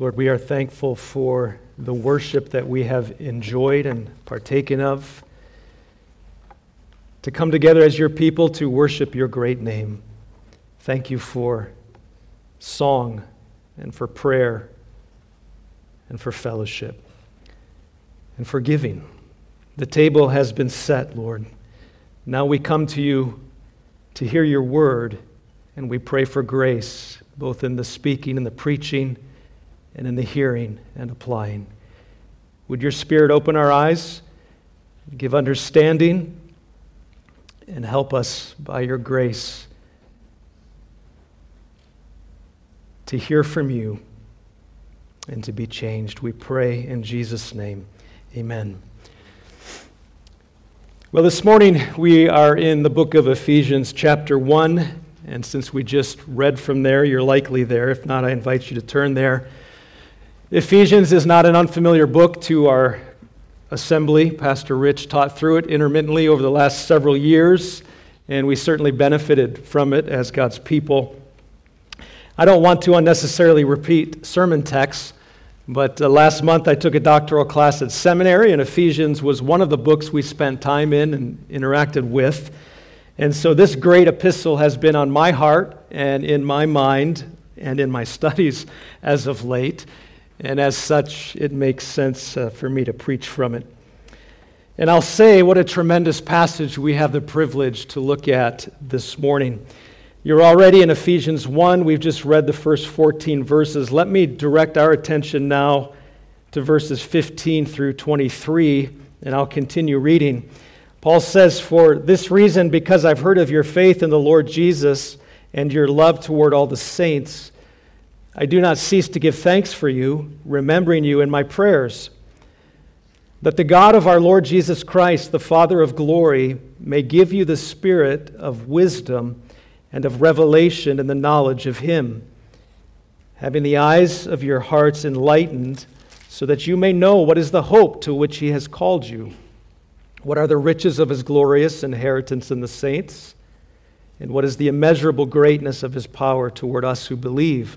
Lord, we are thankful for the worship that we have enjoyed and partaken of. To come together as your people to worship your great name. Thank you for song and for prayer and for fellowship and for giving. The table has been set, Lord. Now we come to you to hear your word, and we pray for grace, both in the speaking and the preaching, and in the hearing and applying. Would your Spirit open our eyes, give understanding, and help us by your grace to hear from you and to be changed. We pray in Jesus' name. Amen. Well, this morning we are in the book of Ephesians, chapter 1. And since we just read from there, you're likely there. If not, I invite you to turn there. Ephesians is not an unfamiliar book to our assembly. Pastor Rich taught through it intermittently over the last several years, and we certainly benefited from it as God's people. I don't want to unnecessarily repeat sermon texts. But uh, last month I took a doctoral class at seminary, and Ephesians was one of the books we spent time in and interacted with. And so this great epistle has been on my heart and in my mind and in my studies as of late. And as such, it makes sense uh, for me to preach from it. And I'll say what a tremendous passage we have the privilege to look at this morning. You're already in Ephesians 1. We've just read the first 14 verses. Let me direct our attention now to verses 15 through 23, and I'll continue reading. Paul says, For this reason, because I've heard of your faith in the Lord Jesus and your love toward all the saints, I do not cease to give thanks for you, remembering you in my prayers. That the God of our Lord Jesus Christ, the Father of glory, may give you the spirit of wisdom and of revelation in the knowledge of Him, having the eyes of your hearts enlightened, so that you may know what is the hope to which He has called you, what are the riches of His glorious inheritance in the saints, and what is the immeasurable greatness of His power toward us who believe,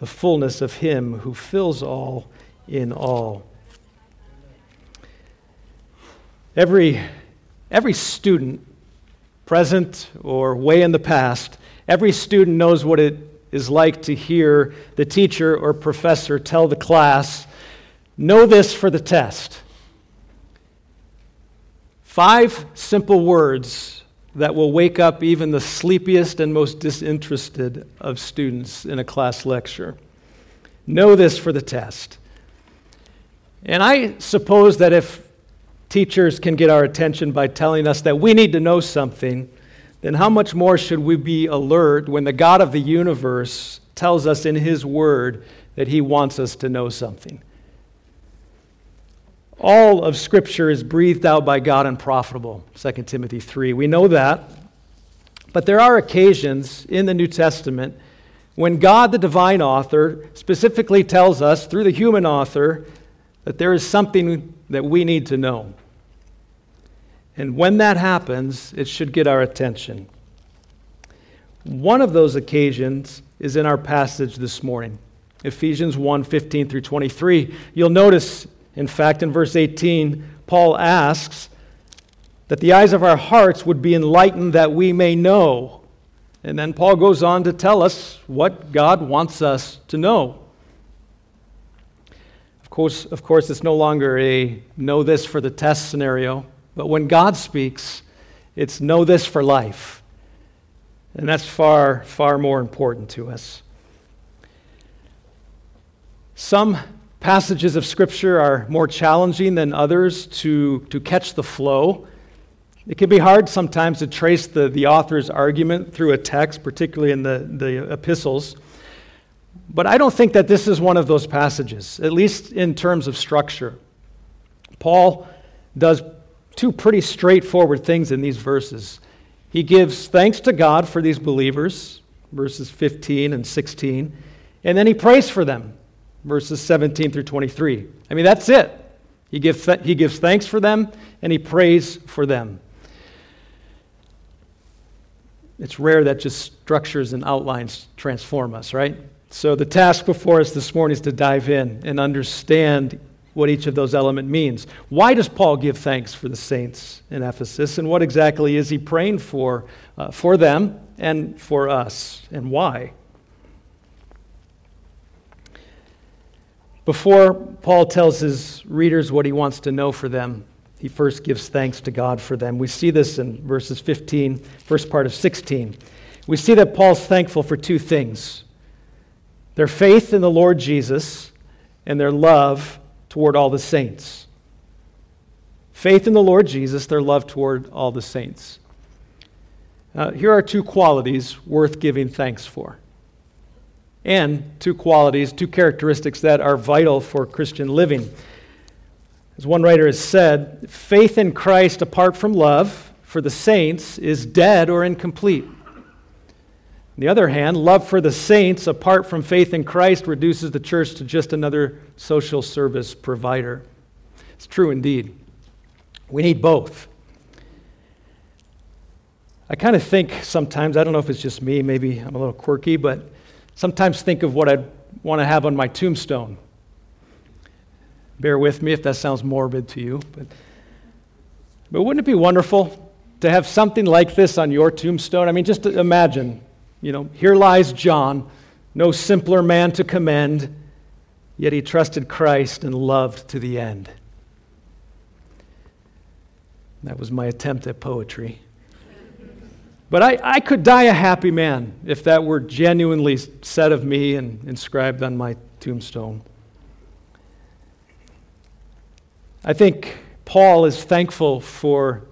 the fullness of him who fills all in all. Every, every student present or way in the past, every student knows what it is like to hear the teacher or professor tell the class, Know this for the test. Five simple words that will wake up even the sleepiest and most disinterested of students in a class lecture. Know this for the test. And I suppose that if teachers can get our attention by telling us that we need to know something, then how much more should we be alert when the God of the universe tells us in His Word that He wants us to know something? All of Scripture is breathed out by God and profitable, 2 Timothy 3. We know that. But there are occasions in the New Testament when God, the divine author, specifically tells us through the human author that there is something that we need to know. And when that happens, it should get our attention. One of those occasions is in our passage this morning, Ephesians 1 15 through 23. You'll notice, in fact, in verse 18, Paul asks that the eyes of our hearts would be enlightened that we may know. And then Paul goes on to tell us what God wants us to know Of course, of course, it's no longer a know this for the test scenario, but when God speaks, it's know this for life. And that's far, far more important to us. Some passages of Scripture are more challenging than others to, to catch the flow. It can be hard sometimes to trace the, the author's argument through a text, particularly in the, the epistles. But I don't think that this is one of those passages, at least in terms of structure. Paul does two pretty straightforward things in these verses. He gives thanks to God for these believers, verses 15 and 16, and then he prays for them, verses 17 through 23. I mean, that's it. He gives, he gives thanks for them and he prays for them. It's rare that just structures and outlines transform us, right? So the task before us this morning is to dive in and understand what each of those elements means. Why does Paul give thanks for the saints in Ephesus, and what exactly is he praying for uh, for them and for us, and why? Before Paul tells his readers what he wants to know for them, he first gives thanks to God for them. We see this in verses 15, first part of 16. We see that Paul's thankful for two things their faith in the Lord Jesus and their love toward all the saints. Faith in the Lord Jesus, their love toward all the saints. Uh, here are two qualities worth giving thanks for. And two qualities, two characteristics that are vital for Christian living. As one writer has said, faith in Christ apart from love for the saints is dead or incomplete. On the other hand, love for the saints apart from faith in Christ reduces the church to just another social service provider. It's true indeed. We need both. I kind of think sometimes, I don't know if it's just me, maybe I'm a little quirky, but sometimes think of what I'd want to have on my tombstone. Bear with me if that sounds morbid to you. But, but wouldn't it be wonderful to have something like this on your tombstone? I mean, just imagine you know, here lies John, no simpler man to commend, yet he trusted Christ and loved to the end. That was my attempt at poetry. But I, I could die a happy man if that were genuinely said of me and inscribed on my tombstone. I think Paul is thankful for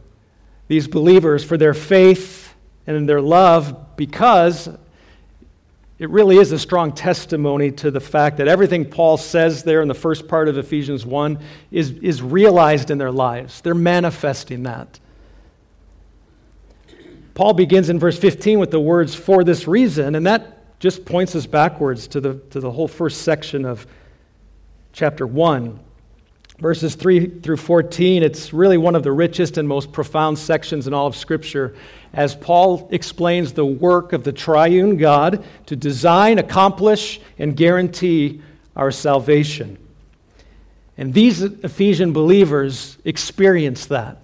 these believers, for their faith and their love, because it really is a strong testimony to the fact that everything Paul says there in the first part of Ephesians 1 is, is realized in their lives. They're manifesting that. Paul begins in verse 15 with the words, for this reason, and that just points us backwards to the, to the whole first section of chapter 1. Verses 3 through 14, it's really one of the richest and most profound sections in all of Scripture as Paul explains the work of the triune God to design, accomplish, and guarantee our salvation. And these Ephesian believers experienced that.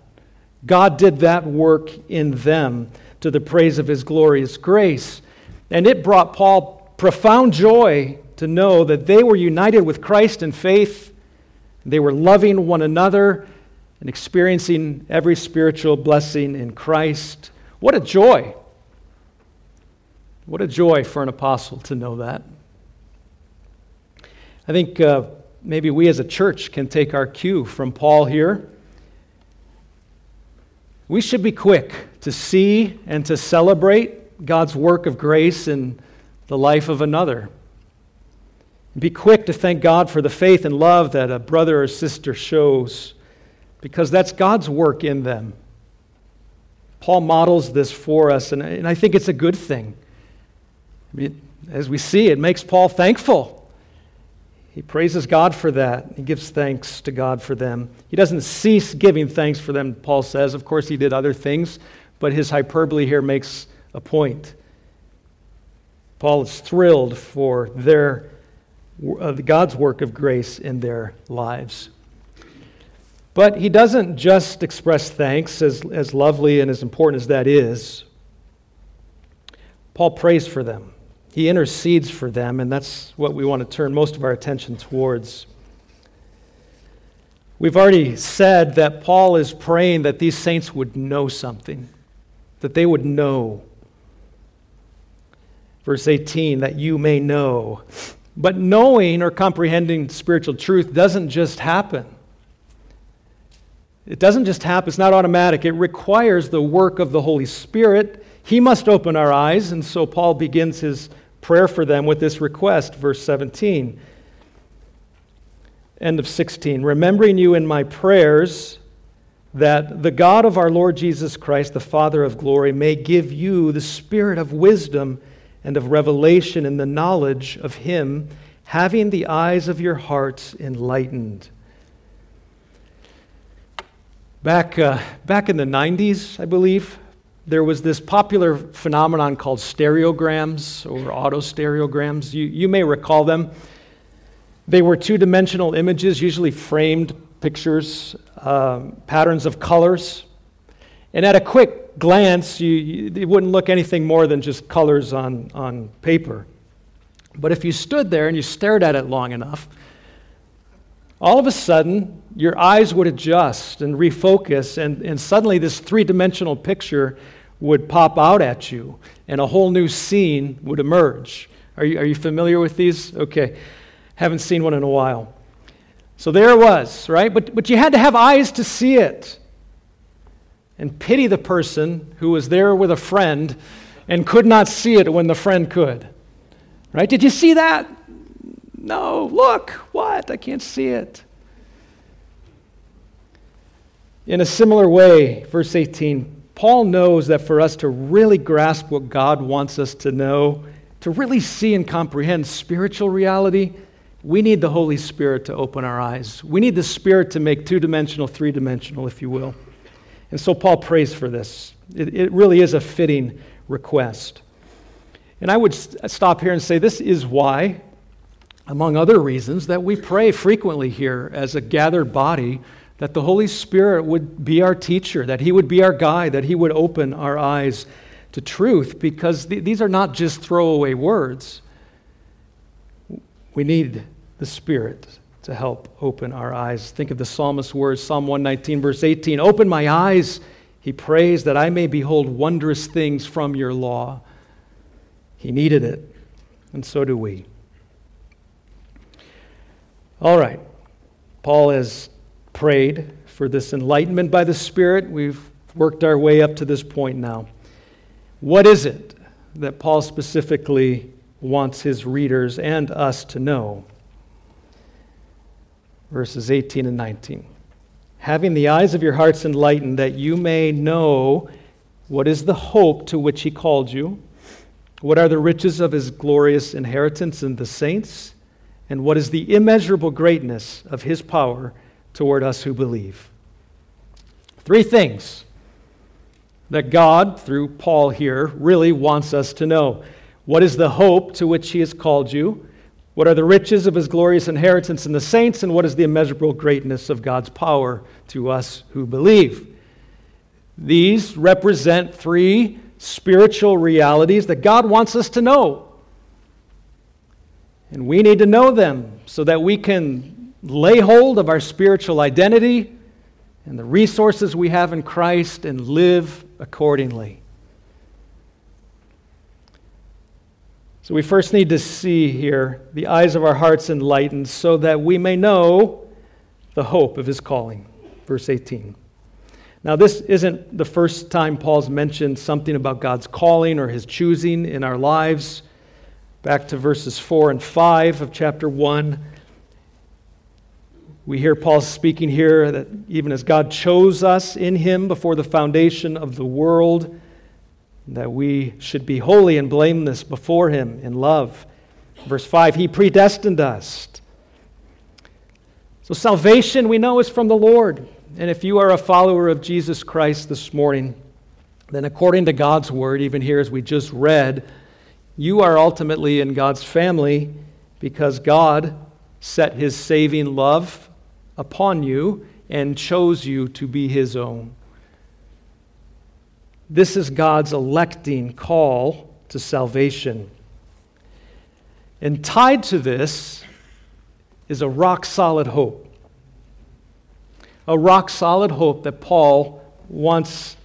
God did that work in them to the praise of his glorious grace. And it brought Paul profound joy to know that they were united with Christ in faith. They were loving one another and experiencing every spiritual blessing in Christ. What a joy! What a joy for an apostle to know that. I think uh, maybe we as a church can take our cue from Paul here. We should be quick to see and to celebrate God's work of grace in the life of another. Be quick to thank God for the faith and love that a brother or sister shows, because that's God's work in them. Paul models this for us, and, I think it's a good thing. I mean, as we see, it makes Paul thankful. He praises God for that. He gives thanks to God for them. He doesn't cease giving thanks for them, Paul says. Of course, he did other things, but his hyperbole here makes a point. Paul is thrilled for their, uh, God's work of grace in their lives. But he doesn't just express thanks, as, as lovely and as important as that is. Paul prays for them, he intercedes for them, and that's what we want to turn most of our attention towards. We've already said that Paul is praying that these saints would know something, that they would know. Verse 18, that you may know. But knowing or comprehending spiritual truth doesn't just happen. It doesn't just happen, it's not automatic. It requires the work of the Holy Spirit. He must open our eyes, and so Paul begins his prayer for them with this request, verse 17. End of 16. Remembering you in my prayers, that the God of our Lord Jesus Christ, the Father of glory, may give you the spirit of wisdom and of revelation in the knowledge of Him, having the eyes of your hearts enlightened. Back, uh, back in the 90s, I believe, there was this popular phenomenon called stereograms or autostereograms. You, you may recall them. They were two dimensional images, usually framed pictures, um, patterns of colors. And at a quick glance, you, you, it wouldn't look anything more than just colors on, on paper. But if you stood there and you stared at it long enough, all of a sudden, your eyes would adjust and refocus, and, and suddenly this three dimensional picture would pop out at you, and a whole new scene would emerge. Are you, are you familiar with these? Okay. Haven't seen one in a while. So there it was, right? But, but you had to have eyes to see it. And pity the person who was there with a friend and could not see it when the friend could. Right? Did you see that? No. Look. What? I can't see it. In a similar way, verse 18, Paul knows that for us to really grasp what God wants us to know, to really see and comprehend spiritual reality, we need the Holy Spirit to open our eyes. We need the Spirit to make two dimensional, three dimensional, if you will. And so Paul prays for this. It, it, really is a fitting request. And I would stop here and say this is why, among other reasons, that we pray frequently here as a gathered body that the Holy Spirit would be our teacher, that He would be our guide, that He would open our eyes to truth, because th- these are not just throwaway words. We need the Spirit to help open our eyes. Think of the psalmist's words, Psalm 119, verse 18 Open my eyes, he prays, that I may behold wondrous things from your law. He needed it, and so do we. All right. Paul has prayed for this enlightenment by the Spirit. We've worked our way up to this point now. What is it that Paul specifically wants his readers and us to know. Verses 18 and 19. Having the eyes of your hearts enlightened, that you may know what is the hope to which he called you, what are the riches of his glorious inheritance in the saints, and what is the immeasurable greatness of his power toward us who believe. Three things that God, through Paul here, really wants us to know. What is the hope to which he has called you? What are the riches of his glorious inheritance in the saints? And what is the immeasurable greatness of God's power to us who believe? These represent three spiritual realities that God wants us to know. And we need to know them so that we can lay hold of our spiritual identity and the resources we have in Christ and live accordingly. So we first need to see here the eyes of our hearts enlightened so that we may know the hope of his calling. Verse 18. Now, this isn't the first time Paul's mentioned something about God's calling or his choosing in our lives. Back to verses 4 and 5 of chapter 1, we hear Paul speaking here that even as God chose us in him before the foundation of the world, that we should be holy and blameless before Him in love. Verse 5 He predestined us. So, salvation we know is from the Lord. And if you are a follower of Jesus Christ this morning, then according to God's word, even here as we just read, you are ultimately in God's family because God set his saving love upon you and chose you to be his own. This is God's electing call to salvation. And tied to this is a rock solid hope. A rock solid hope that Paul wants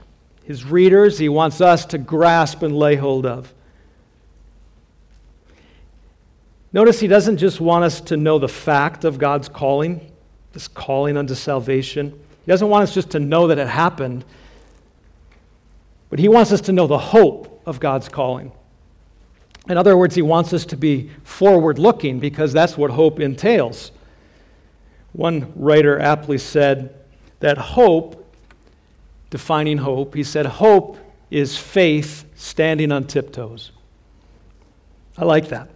his readers, he wants us to grasp and lay hold of. Notice he doesn't just want us to know the fact of God's calling, this calling unto salvation. He doesn't want us just to know that it happened. But he wants us to know the hope of God's calling. In other words, he wants us to be forward looking because that's what hope entails. One writer aptly said that hope, defining hope, he said, hope is faith standing on tiptoes. I like that.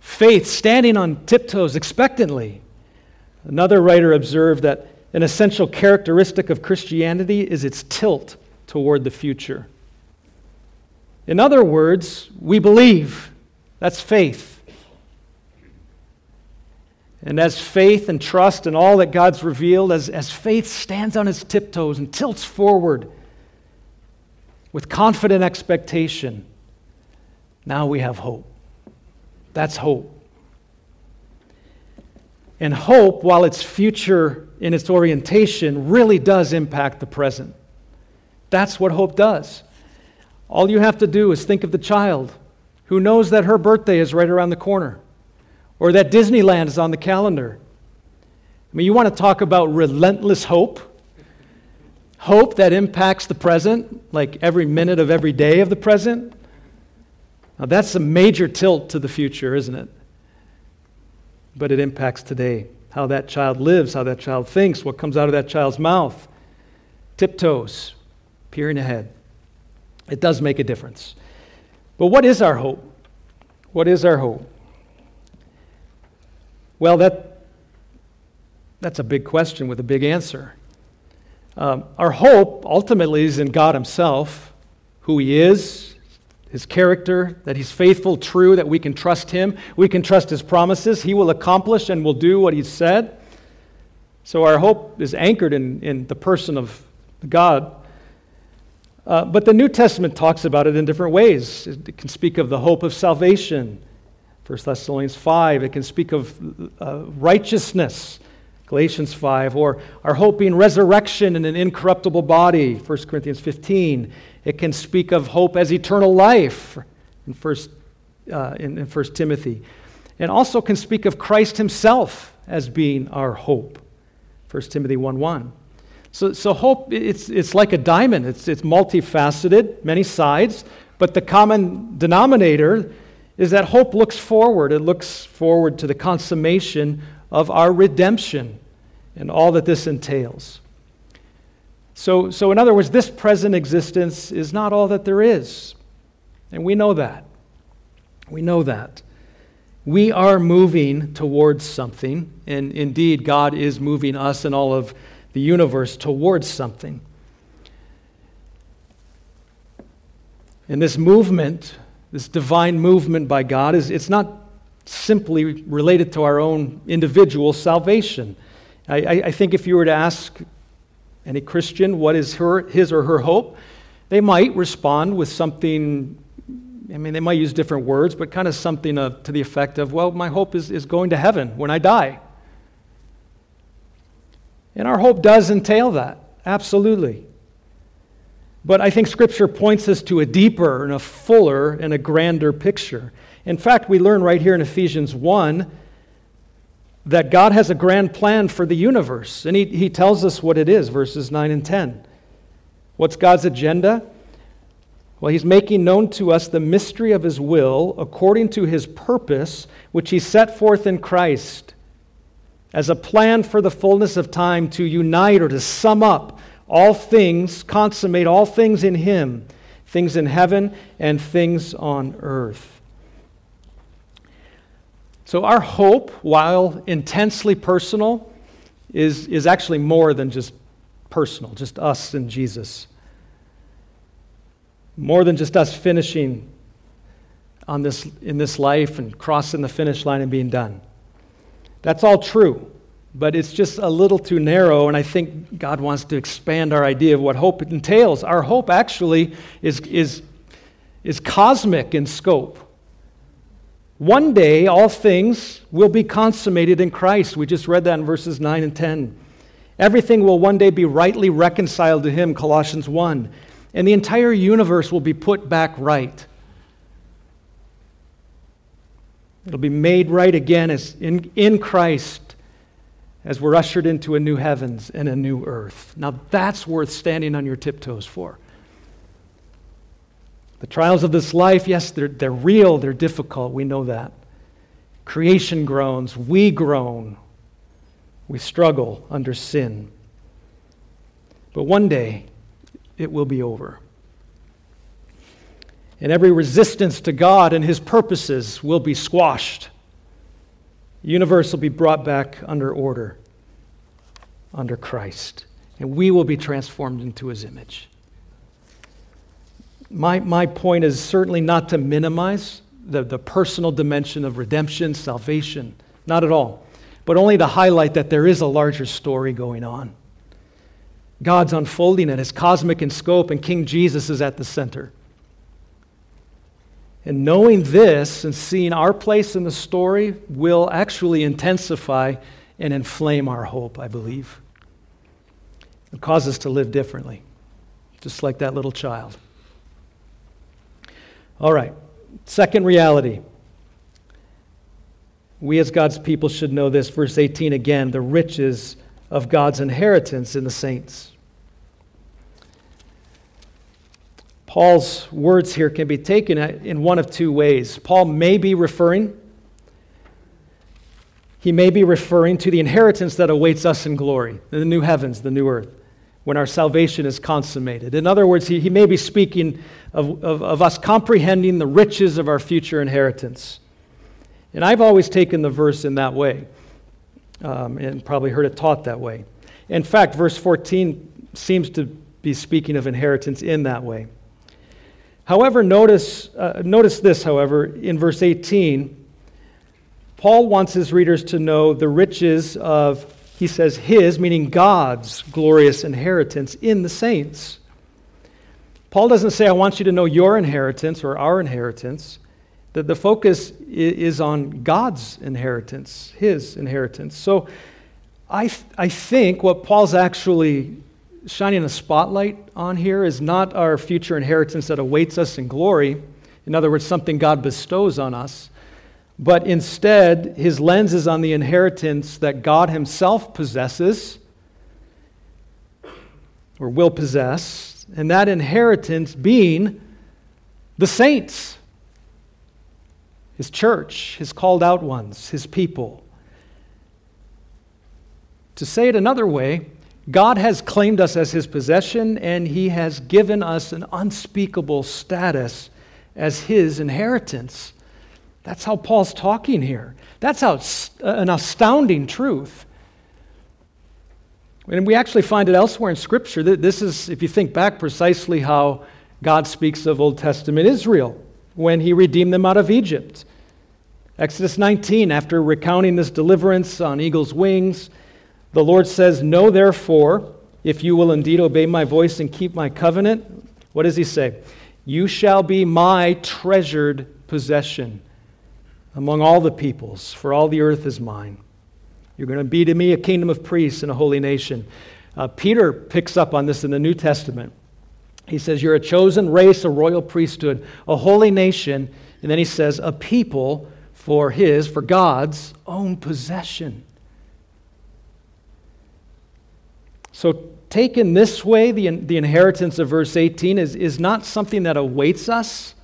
Faith standing on tiptoes expectantly. Another writer observed that an essential characteristic of Christianity is its tilt toward the future. In other words, we believe. That's faith. And as faith and trust and all that God's revealed, as, as faith stands on its tiptoes and tilts forward with confident expectation, now we have hope. That's hope. And hope, while it's future in its orientation, really does impact the present. That's what hope does. All you have to do is think of the child who knows that her birthday is right around the corner or that Disneyland is on the calendar. I mean, you want to talk about relentless hope? Hope that impacts the present, like every minute of every day of the present? Now, that's a major tilt to the future, isn't it? but it impacts today. How that child lives, how that child thinks, what comes out of that child's mouth. Tiptoes, peering ahead. It does make a difference. But what is our hope? What is our hope? Well, that, that's a big question with a big answer. Um, our hope ultimately is in God Himself, who He is, his character, that he's faithful, true, that we can trust him. We can trust his promises. He will accomplish and will do what he's said. So our hope is anchored in, in the person of God. Uh, but the New Testament talks about it in different ways. It can speak of the hope of salvation, 1 Thessalonians 5. It can speak of uh, righteousness, Galatians 5, or our hope being resurrection in an incorruptible body, 1 Corinthians 15. It can speak of hope as eternal life in 1, uh, in, in 1 Timothy. And also can speak of Christ himself as being our hope, 1 Timothy 1 1. So, so hope, it's, it's like a diamond. It's, it's multifaceted, many sides, but the common denominator is that hope looks forward. It looks forward to the consummation of our redemption and all that this entails. So, so, in other words, this present existence is not all that there is. And we know that. We know that. We are moving towards something, and indeed, God is moving us and all of the universe towards something. And this movement, this divine movement by God, is it's not simply related to our own individual salvation. I, I, think if you were to ask any Christian what is her, his or her hope, they might respond with something. I mean, they might use different words, but kind of something uh, to the effect of, well, my hope is, is going to heaven when I die. And our hope does entail that, absolutely. But I think Scripture points us to a deeper and a fuller and a grander picture. In fact, we learn right here in Ephesians 1 that God has a grand plan for the universe. And he, he tells us what it is, verses 9 and 10. What's God's agenda? Well, he's making known to us the mystery of his will according to his purpose, which he set forth in Christ as a plan for the fullness of time to unite or to sum up all things, consummate all things in him, things in heaven and things on earth. So, our hope, while intensely personal, is, is actually more than just personal, just us and Jesus. More than just us finishing on this, in this life and crossing the finish line and being done. That's all true, but it's just a little too narrow, and I think God wants to expand our idea of what hope entails. Our hope actually is, is, is cosmic in scope. One day, all things will be consummated in Christ. We just read that in verses 9 and 10. Everything will one day be rightly reconciled to Him, Colossians 1. And the entire universe will be put back right. It'll be made right again as in, in Christ as we're ushered into a new heavens and a new earth. Now, that's worth standing on your tiptoes for. The trials of this life, yes, they're, they're real, they're difficult, we know that. Creation groans, we groan, we struggle under sin. But one day, it will be over. And every resistance to God and His purposes will be squashed. The universe will be brought back under order, under Christ. And we will be transformed into His image. My, my point is certainly not to minimize the, the personal dimension of redemption, salvation, not at all, but only to highlight that there is a larger story going on. God's unfolding it is cosmic in scope, and King Jesus is at the center. And knowing this and seeing our place in the story will actually intensify and inflame our hope, I believe. It cause us to live differently, just like that little child. All right, second reality. We as God's people should know this. Verse 18 again the riches of God's inheritance in the saints. Paul's words here can be taken in one of two ways. Paul may be referring he may be referring to the inheritance that awaits us in glory, the new heavens, the new earth when our salvation is consummated. In other words, he, he may be speaking of, of, of us comprehending the riches of our future inheritance. And I've always taken the verse in that way um, and probably heard it taught that way. In fact, verse 14 seems to be speaking of inheritance in that way. However, notice, uh, notice this, however, in verse 18, Paul wants his readers to know the riches of he says his, meaning God's glorious inheritance in the saints. Paul doesn't say, I want you to know your inheritance or our inheritance. The, the focus is on God's inheritance, his inheritance. So I, th- I think what Paul's actually shining a spotlight on here is not our future inheritance that awaits us in glory. In other words, something God bestows on us but instead, his lens is on the inheritance that God himself possesses or will possess, and that inheritance being the saints, his church, his called out ones, his people. To say it another way, God has claimed us as his possession, and he has given us an unspeakable status as his inheritance. That's how Paul's talking here. That's how, an astounding truth. And we actually find it elsewhere in Scripture. This is, if you think back, precisely how God speaks of Old Testament Israel when he redeemed them out of Egypt. Exodus 19, after recounting this deliverance on eagle's wings, the Lord says, Know therefore, if you will indeed obey my voice and keep my covenant, what does he say? You shall be my treasured possession among all the peoples, for all the earth is mine. You're going to be to me a kingdom of priests and a holy nation. Uh, Peter picks up on this in the New Testament. He says, You're a chosen race, a royal priesthood, a holy nation. And then he says, A people for his, for God's own possession. So, taken this way, the, the inheritance of verse 18 is, is not something that awaits us,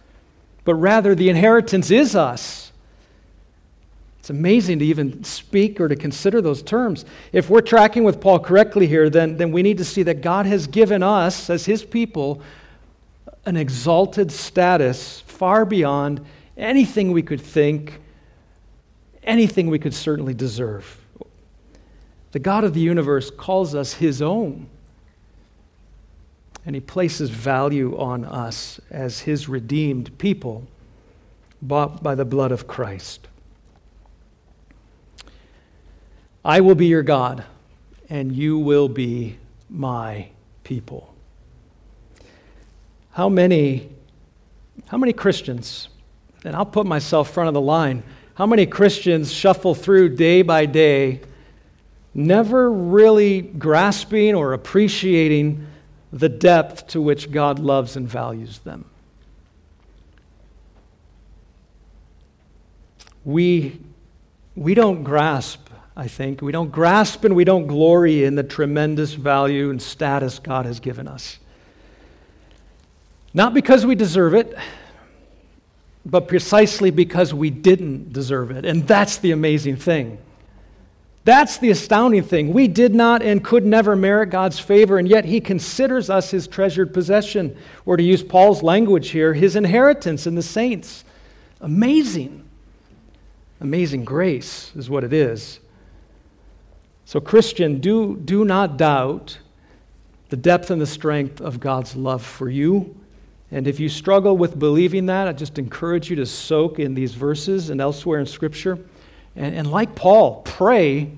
but rather the inheritance is us. It's amazing to even speak or to consider those terms. If we're tracking with Paul correctly here, then, then we need to see that God has given us, as his people, an exalted status far beyond anything we could think, anything we could certainly deserve. The God of the universe calls us his own, and he places value on us as his redeemed people bought by the blood of Christ. I will be your God, and you will be my people. How many, how many Christians, and I'll put myself front of the line, how many Christians shuffle through day by day, never really grasping or appreciating the depth to which God loves and values them? We, we don't grasp I think. We don't grasp and we don't glory in the tremendous value and status God has given us. Not because we deserve it, but precisely because we didn't deserve it. And that's the amazing thing. That's the astounding thing. We did not and could never merit God's favor, and yet He considers us His treasured possession, or to use Paul's language here, His inheritance in the saints. Amazing. Amazing grace is what it is. So, Christian, do, do not doubt the depth and the strength of God's love for you. And if you struggle with believing that, I just encourage you to soak in these verses and elsewhere in Scripture. And, and like Paul, pray,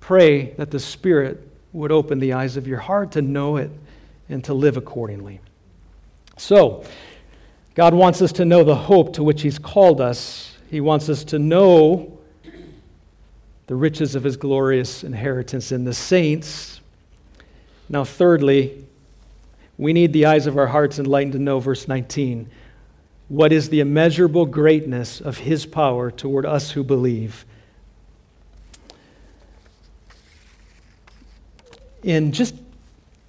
pray that the Spirit would open the eyes of your heart to know it and to live accordingly. So, God wants us to know the hope to which He's called us. He wants us to know the riches of His glorious inheritance in the saints. Now, thirdly, we need the eyes of our hearts enlightened to know, verse 19, what is the immeasurable greatness of his power toward us who believe. In just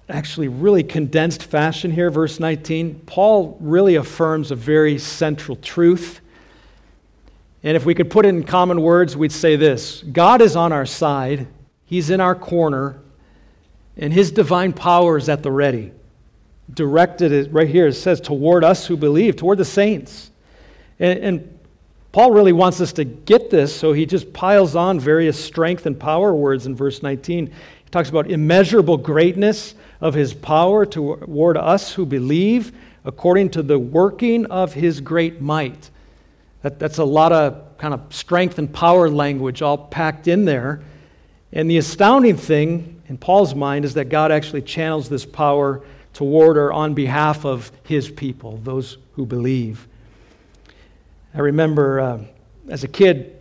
actually really condensed fashion here, verse 19, Paul really affirms a very central truth. And if we could put it in common words, we'd say this God is on our side, He's in our corner, and His divine power is at the ready directed it right here. It says, toward us who believe, toward the saints. And, and, Paul really wants us to get this, so he just piles on various strength and power words in verse 19. He talks about immeasurable greatness of his power toward us who believe, according to the working of his great might. That, that's a lot of kind of strength and power language all packed in there. And the astounding thing in Paul's mind is that God actually channels this power toward or on behalf of his people, those who believe. I remember uh, as a kid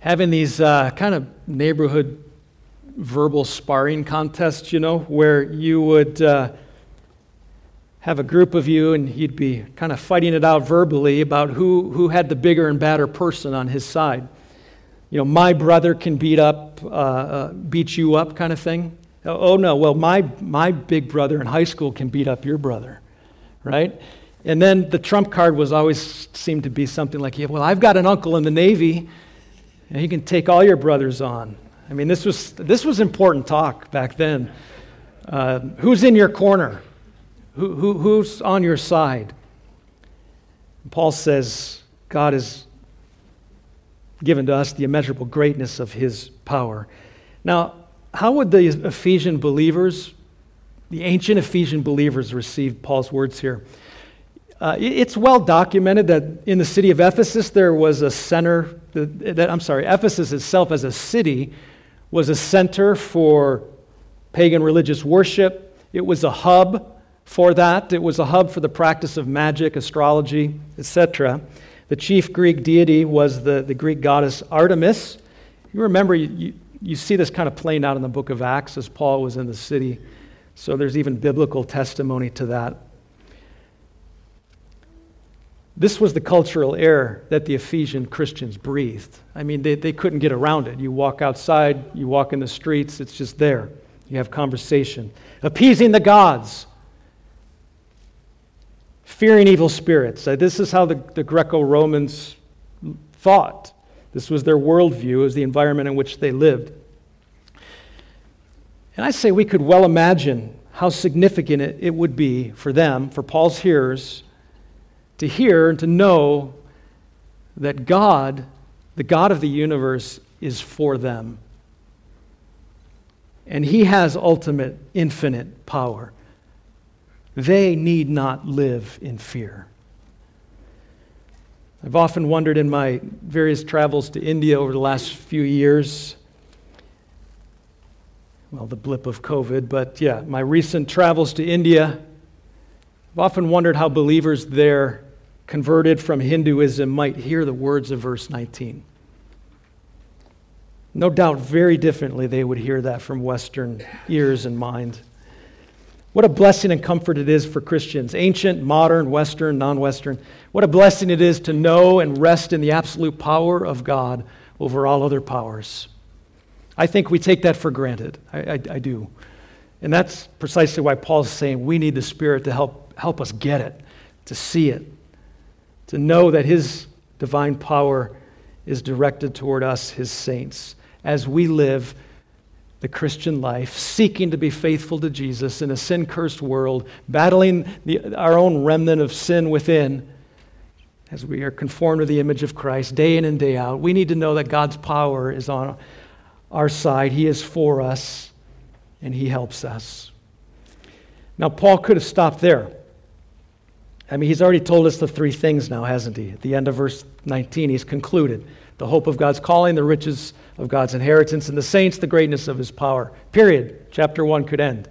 having these uh, kind of neighborhood verbal sparring contests, you know, where you would uh, have a group of you and you'd be kind of fighting it out verbally about who, who had the bigger and badder person on his side. You know, my brother can beat up, uh, uh, beat you up, kind of thing. Oh, no, well, my, my big brother in high school can beat up your brother, right? And then the trump card was always seemed to be something like, yeah, well, I've got an uncle in the Navy, and he can take all your brothers on. I mean, this was, this was important talk back then. Uh, who's in your corner? Who, who, who's on your side? Paul says God has given to us the immeasurable greatness of his power. Now, how would the Ephesian believers, the ancient Ephesian believers, receive Paul's words here? Uh, it's well documented that in the city of Ephesus there was a center, that, that, I'm sorry, Ephesus itself as a city was a center for pagan religious worship. It was a hub for that. It was a hub for the practice of magic, astrology, etc. The chief Greek deity was the, the Greek goddess Artemis. You remember, you, you see this kind of playing out in the book of Acts as Paul was in the city. So there's even biblical testimony to that. This was the cultural air that the Ephesian Christians breathed. I mean, they, they couldn't get around it. You walk outside, you walk in the streets, it's just there. You have conversation. Appeasing the gods, fearing evil spirits. Uh, this is how the, the Greco Romans thought. This was their worldview, it was the environment in which they lived. And I say we could well imagine how significant it, it would be for them, for Paul's hearers, to hear and to know that God, the God of the universe, is for them. And He has ultimate, infinite power. They need not live in fear. I've often wondered in my various travels to India over the last few years, well, the blip of COVID, but yeah, my recent travels to India, I've often wondered how believers there converted from Hinduism might hear the words of verse 19. No doubt, very differently, they would hear that from Western ears and minds. What a blessing and comfort it is for Christians, ancient, modern, Western, non Western. What a blessing it is to know and rest in the absolute power of God over all other powers. I think we take that for granted. I, I, I do. And that's precisely why Paul's saying we need the Spirit to help, help us get it, to see it, to know that His divine power is directed toward us, His saints, as we live the Christian life, seeking to be faithful to Jesus in a sin cursed world, battling the, our own remnant of sin within as we are conformed to the image of Christ day in and day out. We need to know that God's power is on our side, He is for us, and He helps us. Now, Paul could have stopped there. I mean, he's already told us the three things now, hasn't he? At the end of verse 19, he's concluded the hope of God's calling, the riches of God's inheritance, and the saints, the greatness of his power. Period. Chapter 1 could end.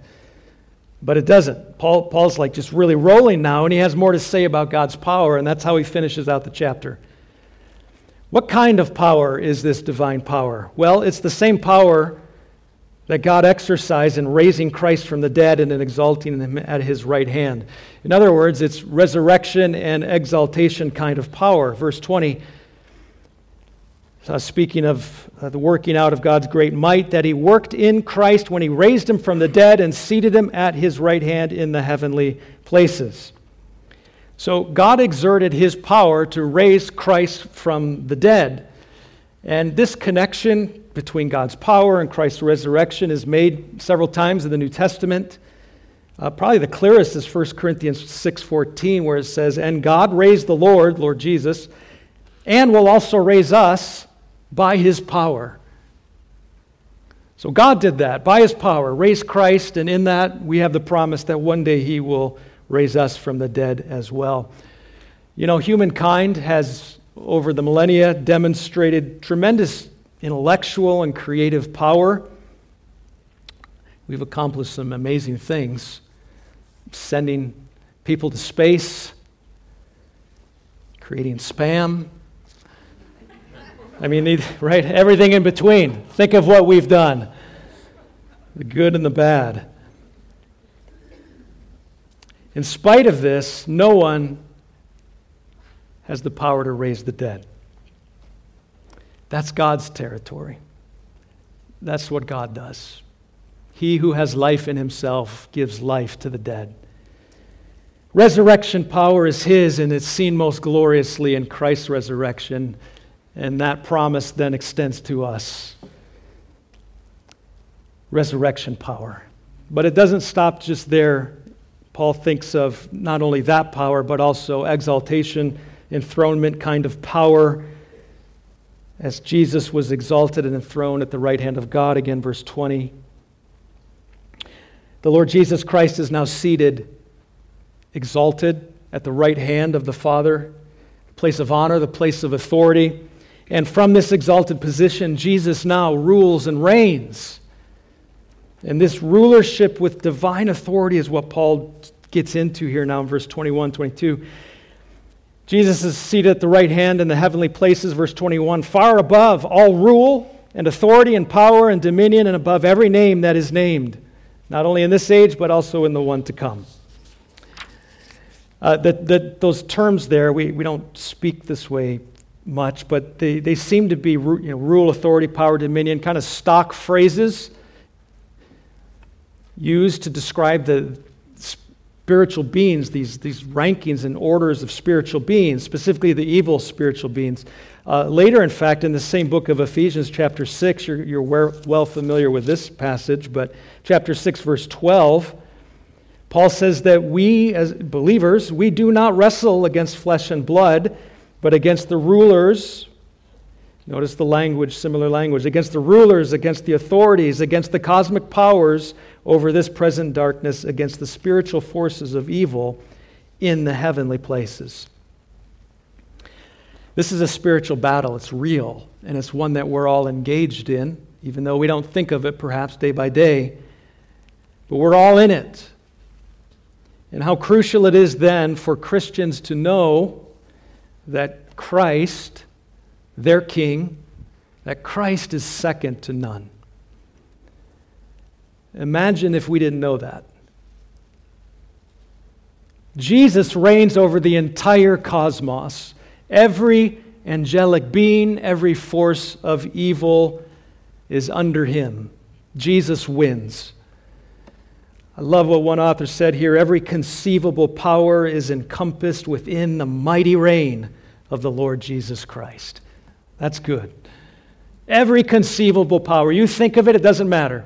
But it doesn't. Paul, Paul's like just really rolling now, and he has more to say about God's power, and that's how he finishes out the chapter. What kind of power is this divine power? Well, it's the same power that God exercised in raising Christ from the dead and in exalting him at his right hand. In other words, it's resurrection and exaltation kind of power. Verse 20 uh, speaking of uh, the working out of God's great might, that he worked in Christ when he raised him from the dead and seated him at his right hand in the heavenly places. So God exerted his power to raise Christ from the dead. And this connection between God's power and Christ's resurrection is made several times in the New Testament. Uh, probably the clearest is 1 Corinthians 6:14 where it says, "And God raised the Lord, Lord Jesus, and will also raise us by his power. So God did that by his power, raised Christ, and in that we have the promise that one day he will raise us from the dead as well. You know, humankind has, over the millennia, demonstrated tremendous intellectual and creative power. We've accomplished some amazing things, sending people to space, creating spam, I mean, right? Everything in between. Think of what we've done the good and the bad. In spite of this, no one has the power to raise the dead. That's God's territory. That's what God does. He who has life in himself gives life to the dead. Resurrection power is his, and it's seen most gloriously in Christ's resurrection. And that promise then extends to us resurrection power. But it doesn't stop just there. Paul thinks of not only that power, but also exaltation, enthronement kind of power, as Jesus was exalted and enthroned at the right hand of God. Again, verse 20. The Lord Jesus Christ is now seated, exalted at the right hand of the Father, the place of honor, the place of authority. And from this exalted position, Jesus now rules and reigns. And this rulership with divine authority is what Paul gets into here now in verse 21, 22. Jesus is seated at the right hand in the heavenly places, verse 21, far above all rule and authority and power and dominion and above every name that is named, not only in this age, but also in the one to come. Uh, the, the, those terms there, we, we don't speak this way much, but they, they seem to be you know, rule, authority, power, dominion, kind of stock phrases used to describe the spiritual beings, these, these rankings and orders of spiritual beings, specifically the evil spiritual beings. Uh, later, in fact, in the same book of Ephesians, chapter 6, you're, you're well familiar with this passage, but chapter 6, verse 12, Paul says that we, as believers, we do not wrestle against flesh and blood but against the rulers, notice the language, similar language, against the rulers, against the authorities, against the cosmic powers over this present darkness, against the spiritual forces of evil in the heavenly places. This is a spiritual battle. It's real, and it's one that we're all engaged in, even though we don't think of it perhaps day by day. But we're all in it. And how crucial it is then for Christians to know that Christ, their king, that Christ is second to none. Imagine if we didn't know that. Jesus reigns over the entire cosmos. Every angelic being, every force of evil is under him. Jesus wins. I love what one author said here every conceivable power is encompassed within the mighty reign of the Lord Jesus Christ. That's good. Every conceivable power. You think of it, it doesn't matter.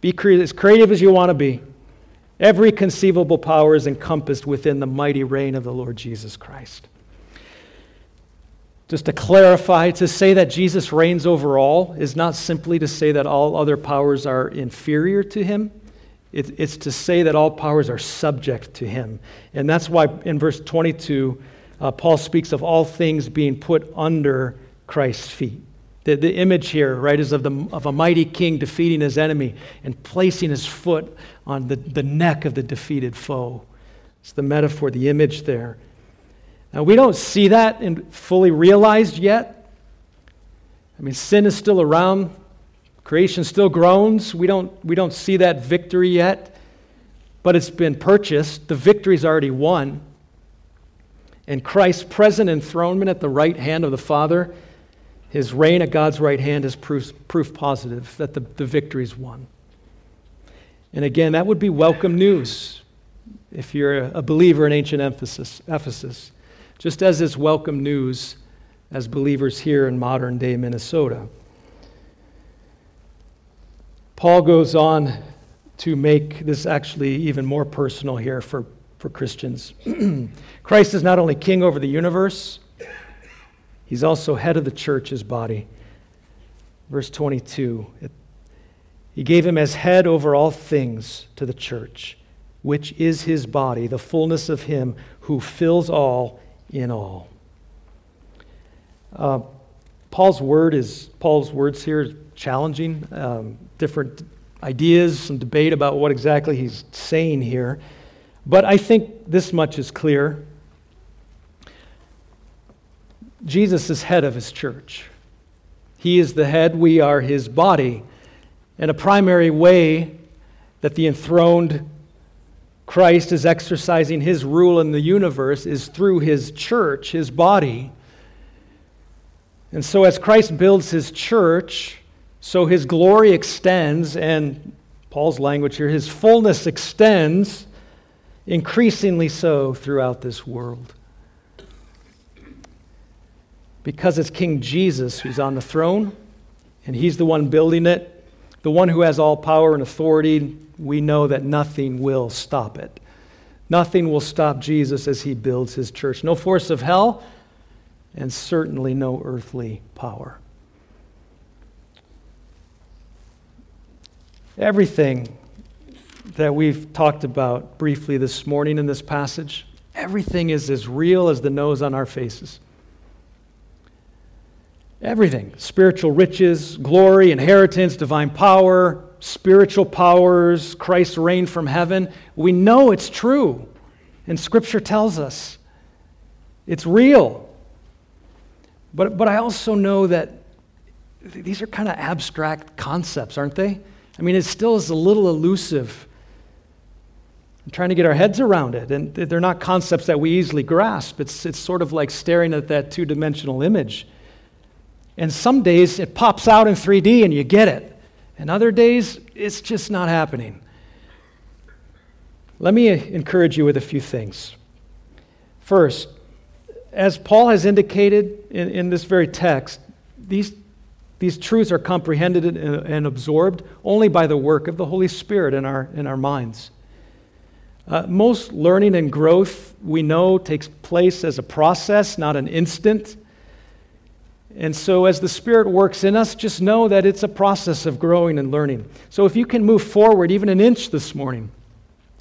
Be as creative as you want to be. Every conceivable power is encompassed within the mighty reign of the Lord Jesus Christ. Just to clarify, to say that Jesus reigns over all is not simply to say that all other powers are inferior to him. it's to say that all powers are subject to him. And that's why in verse 22, uh, Paul speaks of all things being put under Christ's feet. The, the image here, right, is of, the, of a mighty king defeating his enemy and placing his foot on the, the neck of the defeated foe. It's the metaphor, the image there. Now, we don't see that in, fully realized yet. I mean, sin is still around, creation still groans. We don't, we don't see that victory yet, but it's been purchased. The victory's already won. And Christ's present enthronement at the right hand of the Father his reign at God's right hand is proof, proof positive that the, the victory's won. And again, that would be welcome news if you're a believer in ancient Ephesus, Ephesus, just as it's welcome news as believers here in modern day Minnesota. Paul goes on to make this actually even more personal here for, for Christians. Christ is not only king over the universe, He's also head of the church, his body. Verse 22 it, He gave him as head over all things to the church, which is his body, the fullness of him who fills all in all. Uh, Paul's word is Paul's words here is challenging. Um, different ideas, some debate about what exactly he's saying here. But I think this much is clear. Jesus is head of his church. He is the head, we are his body. And a primary way that the enthroned Christ is exercising his rule in the universe is through his church, his body. And so, as Christ builds his church, so his glory extends, and Paul's language here, his fullness extends increasingly so throughout this world because it's King Jesus who's on the throne, and he's the one building it, the one who has all power and authority, we know that nothing will stop it. Nothing will stop Jesus as he builds his church. No force of hell, and certainly no earthly power. Everything that we've talked about briefly this morning in this passage, everything is as real as the nose on our faces. Everything spiritual riches, glory, inheritance, divine power, spiritual powers, Christ's reign from heaven. We know it's true, and Scripture tells us it's real. But, but I also know that these are kind of abstract concepts, aren't they? I mean, it still is a little elusive. Trying to get our heads around it, and they're not concepts that we easily grasp. It's, it's sort of like staring at that two dimensional image. And some days it pops out in 3D and you get it. And other days it's just not happening. Let me uh, encourage you with a few things. First, as Paul has indicated in, in this very text, these, these truths are comprehended and, and, absorbed only by the work of the Holy Spirit in our, in our minds. Uh, most learning and growth, we know, takes place as a process, not an instant. And so, as the Spirit works in us, just know that it's a process of growing and learning. So, if you can move forward even an inch this morning,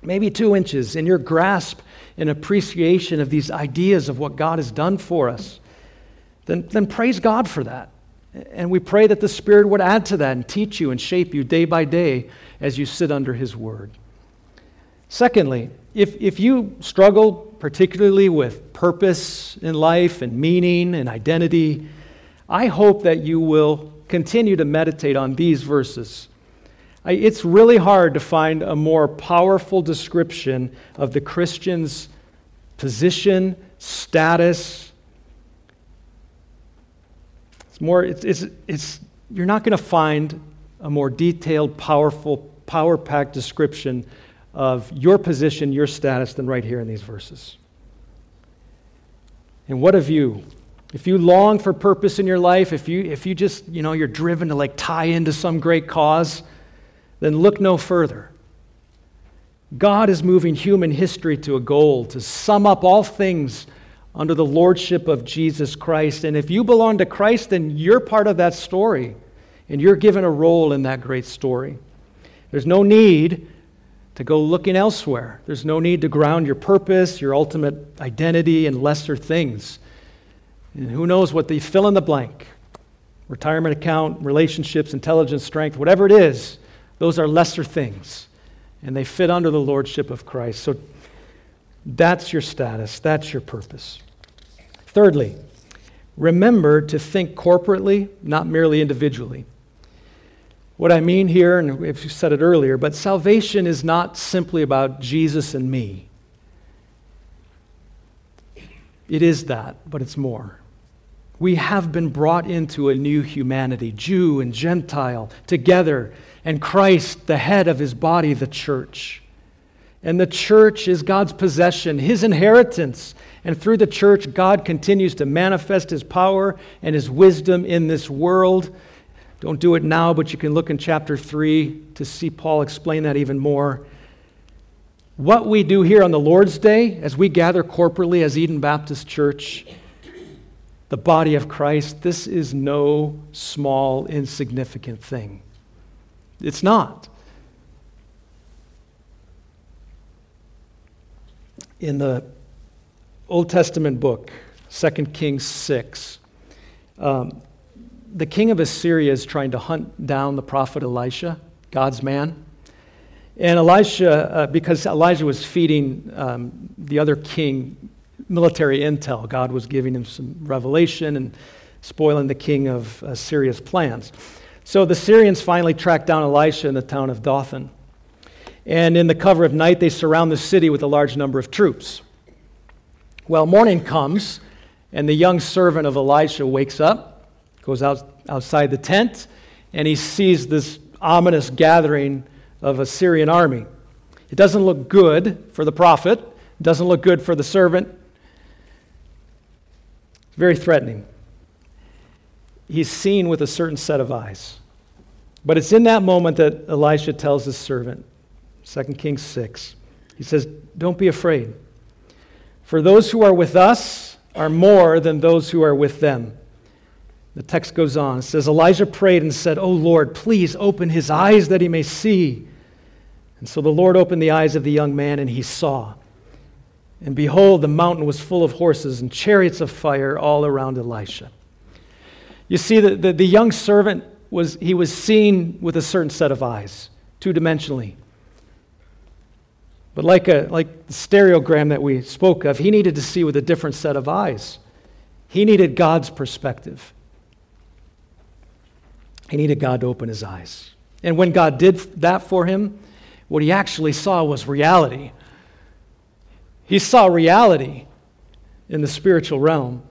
maybe two inches, in your grasp and appreciation of these ideas of what God has done for us, then, then praise God for that. And we pray that the Spirit would add to that and teach you and shape you day by day as you sit under His Word. Secondly, if, if you struggle particularly with purpose in life and meaning and identity, I hope that you will continue to meditate on these verses. It's really hard to find a more powerful description of the Christian's position, status. It's more, it's, it's, it's you're not going to find a more detailed, powerful, power packed description of your position, your status, than right here in these verses. And what of you? If you long for purpose in your life, if you, if you just, you know, you're driven to like tie into some great cause, then look no further. God is moving human history to a goal to sum up all things under the lordship of Jesus Christ. And if you belong to Christ, then you're part of that story, and you're given a role in that great story. There's no need to go looking elsewhere. There's no need to ground your purpose, your ultimate identity in lesser things. And who knows what the fill in the blank retirement account, relationships, intelligence, strength, whatever it is, those are lesser things. And they fit under the lordship of Christ. So that's your status, that's your purpose. Thirdly, remember to think corporately, not merely individually. What I mean here, and if you said it earlier, but salvation is not simply about Jesus and me. It is that, but it's more. We have been brought into a new humanity, Jew and Gentile, together, and Christ, the head of his body, the church. And the church is God's possession, his inheritance. And through the church, God continues to manifest his power and his wisdom in this world. Don't do it now, but you can look in chapter 3 to see Paul explain that even more. What we do here on the Lord's Day, as we gather corporately as Eden Baptist Church, the body of Christ, this is no small, insignificant thing. It's not. In the Old Testament book, 2 Kings 6, um, the king of Assyria is trying to hunt down the prophet Elisha, God's man. And Elisha, uh, because Elijah was feeding um, the other king military intel, God was giving him some revelation and spoiling the king of Assyria's plans. So the Syrians finally tracked down Elisha in the town of Dothan. And in the cover of night, they surround the city with a large number of troops. Well, morning comes, and the young servant of Elisha wakes up goes out, outside the tent, and he sees this ominous gathering of a Syrian army. It doesn't look good for the prophet, it doesn't look good for the servant. It's very threatening. He's seen with a certain set of eyes. But it's in that moment that Elisha tells his servant, 2 Kings 6, he says, Don't be afraid, for those who are with us are more than those who are with them. The text goes on. It says, Elijah prayed and said, Oh Lord, please open his eyes that he may see. And so the Lord opened the eyes of the young man, and he saw. And behold, the mountain was full of horses and chariots of fire all around Elisha. You see, the, the, the young servant was he was seen with a certain set of eyes, two dimensionally. But like, a, like the stereogram that we spoke of, he needed to see with a different set of eyes. He needed God's perspective. He needed God to open his eyes. And when God did that for him, what he actually saw was reality. He saw reality in the spiritual realm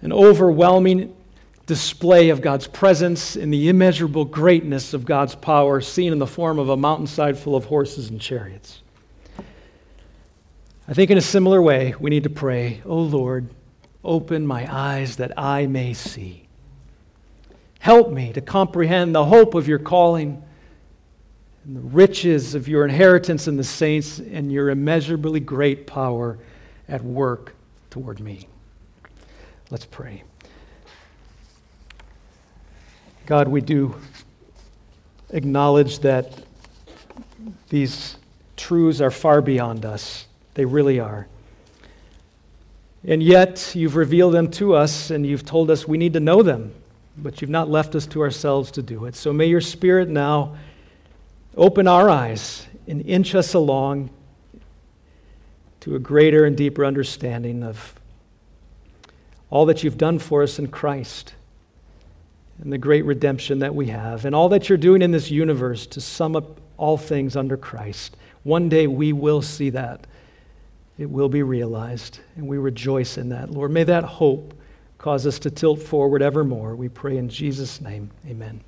an overwhelming display of God's presence and the immeasurable greatness of God's power, seen in the form of a mountainside full of horses and chariots. I think in a similar way, we need to pray, Oh Lord, open my eyes that I may see. Help me to comprehend the hope of your calling and the riches of your inheritance in the saints and your immeasurably great power at work toward me. Let's pray. God, we do acknowledge that these truths are far beyond us. They really are. And yet, you've revealed them to us and you've told us we need to know them but you've not left us to ourselves to do it. So may your Spirit now open our eyes and inch us along to a greater and deeper understanding of all that you've done for us in Christ and the great redemption that we have, and all that you're doing in this universe to sum up all things under Christ. One day we will see that. It will be realized, and we rejoice in that. Lord, may that hope cause us to tilt forward evermore. We pray in Jesus' name. Amen.